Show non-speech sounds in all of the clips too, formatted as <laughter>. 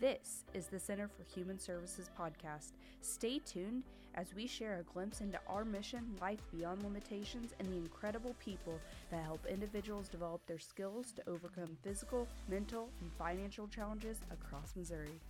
This is the Center for Human Services podcast. Stay tuned as we share a glimpse into our mission, life beyond limitations, and the incredible people that help individuals develop their skills to overcome physical, mental, and financial challenges across Missouri.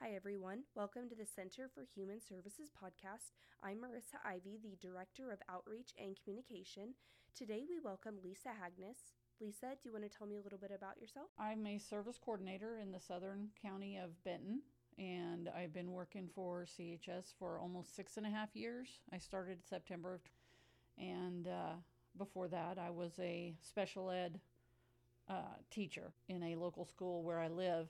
Hi, everyone. Welcome to the Center for Human Services podcast. I'm Marissa Ivy, the Director of Outreach and Communication. Today, we welcome Lisa Hagness. Lisa, do you want to tell me a little bit about yourself? I'm a service coordinator in the southern county of Benton, and I've been working for CHS for almost six and a half years. I started September of, and uh, before that, I was a special ed uh, teacher in a local school where I live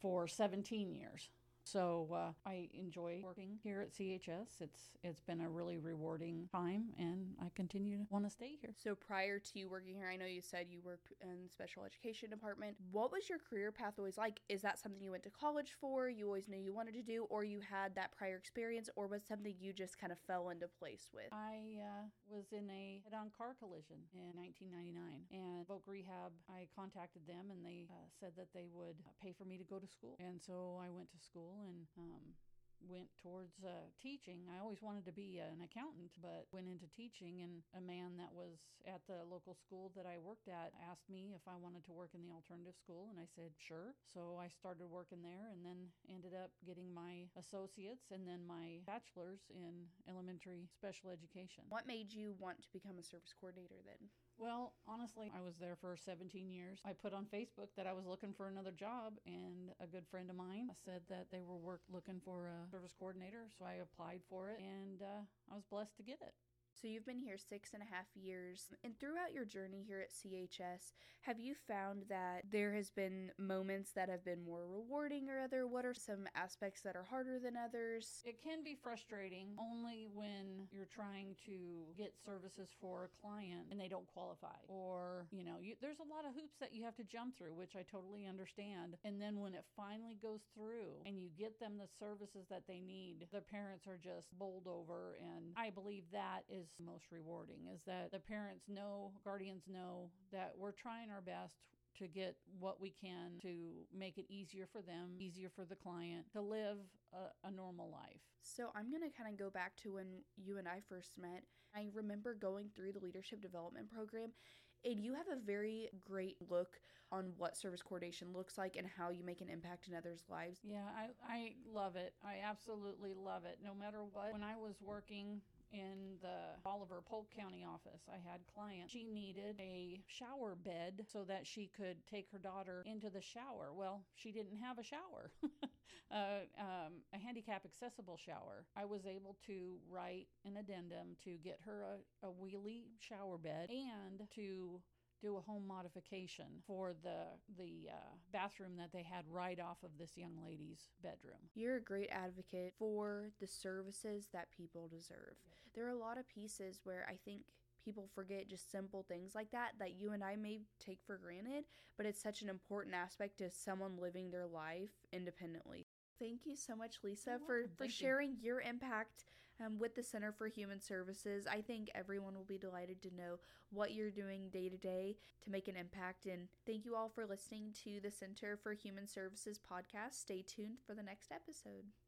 for 17 years. So uh, I enjoy working here at CHS. It's it's been a really rewarding time, and I continue to want to stay here. So prior to you working here, I know you said you worked in the special education department. What was your career path always like? Is that something you went to college for? You always knew you wanted to do, or you had that prior experience, or was something you just kind of fell into place with? I uh, was in a head-on car collision in 1999, and Voc Rehab. I contacted them, and they uh, said that they would pay for me to go to school, and so I went to school and um, went towards uh, teaching. I always wanted to be an accountant, but went into teaching. And a man that was at the local school that I worked at asked me if I wanted to work in the alternative school, and I said sure. So I started working there, and then ended up getting my associates and then my bachelor's in elementary special education. What made you want to become a service coordinator then? Well, honestly, I was there for 17 years. I put on Facebook that I was looking for another job, and a good friend of mine said that they were work looking for a service coordinator, so I applied for it, and uh, I was blessed to get it. So you've been here six and a half years. And throughout your journey here at CHS, have you found that there has been moments that have been more rewarding or other? What are some aspects that are harder than others? It can be frustrating only when you're trying to get services for a client and they don't qualify. Or, you know, you, there's a lot of hoops that you have to jump through, which I totally understand. And then when it finally goes through and you get them the services that they need, the parents are just bowled over. And I believe that is is most rewarding is that the parents know, guardians know that we're trying our best to get what we can to make it easier for them, easier for the client to live a, a normal life. So, I'm going to kind of go back to when you and I first met. I remember going through the leadership development program, and you have a very great look on what service coordination looks like and how you make an impact in others' lives. Yeah, I, I love it. I absolutely love it. No matter what, when I was working in the Oliver Polk County office. I had clients. She needed a shower bed so that she could take her daughter into the shower. Well, she didn't have a shower, <laughs> uh, um, a handicap accessible shower. I was able to write an addendum to get her a, a wheelie shower bed and to do a home modification for the the uh, bathroom that they had right off of this young lady's bedroom. You're a great advocate for the services that people deserve. There are a lot of pieces where I think people forget just simple things like that that you and I may take for granted, but it's such an important aspect to someone living their life independently. Thank you so much, Lisa, for, for sharing you. your impact um, with the Center for Human Services. I think everyone will be delighted to know what you're doing day to day to make an impact. And thank you all for listening to the Center for Human Services podcast. Stay tuned for the next episode.